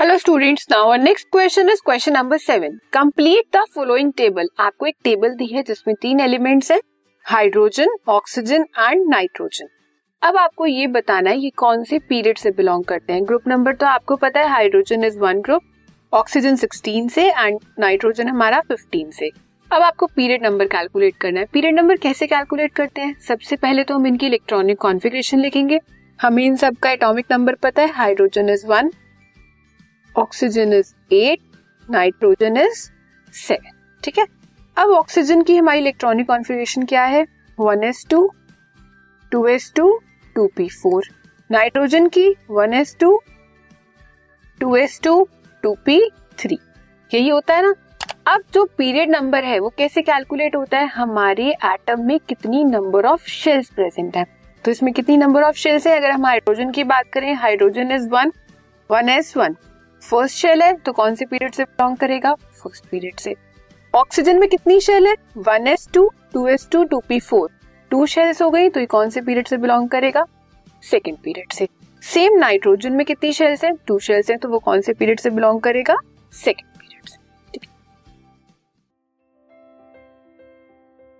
Hello students now और next question is question number seven complete the following table आपको एक table दी है जिसमें तीन एलिमेंट्स है हाइड्रोजन ऑक्सीजन एंड नाइट्रोजन अब आपको ये बताना है, ये कौन से पीरियड से बिलोंग करते हैं? ग्रुप नंबर तो आपको पता है hydrogen is one group oxygen 16 से एंड नाइट्रोजन हमारा 15 से. अब आपको पीरियड नंबर कैलकुलेट करना है. पीरियड नंबर कैसे कैलकुलेट करते हैं? सबसे पहले तो हम इनकी इलेक्ट्रॉनिक कॉन्फ़िगरेशन लिखेंगे. हमें इन सब का एटॉमिक नंबर पता है. Hydrogen is one oxygen is eight nitrogen is seven ठीक है? अब ऑक्सीजन की हमारी इलेक्ट्रॉनिक कॉन्फ़िगरेशन क्या है? One s two two s two two p four nitrogen की one s two two s two two p three यही होता है ना? अब जो पीरियड नंबर है, वो कैसे कैलकुलेट होता है? हमारे एटम में कितनी नंबर ऑफ़ शेल्स प्रेजेंट है? तो इसमें कितनी नंबर ऑफ़ शेल्स है? अगर हम हाइड्रोजन की बात करें hydrogen is one one s one first shell है तो कौन से पीरियड से बिलोंग करेगा? फ़र्स्ट पीरियड से। ऑक्सीजन में कितनी शेल है? One s two two s two two p four two shells हो गई तो ये कौन से पीरियड से बिलोंग करेगा? सेकेंड पीरियड से। सेम नाइट्रोजन में कितनी शेल्स है? टू शेल्स है तो वो कौन से पीरियड से बिलोंग करेगा? सेकेंड पीरियड से।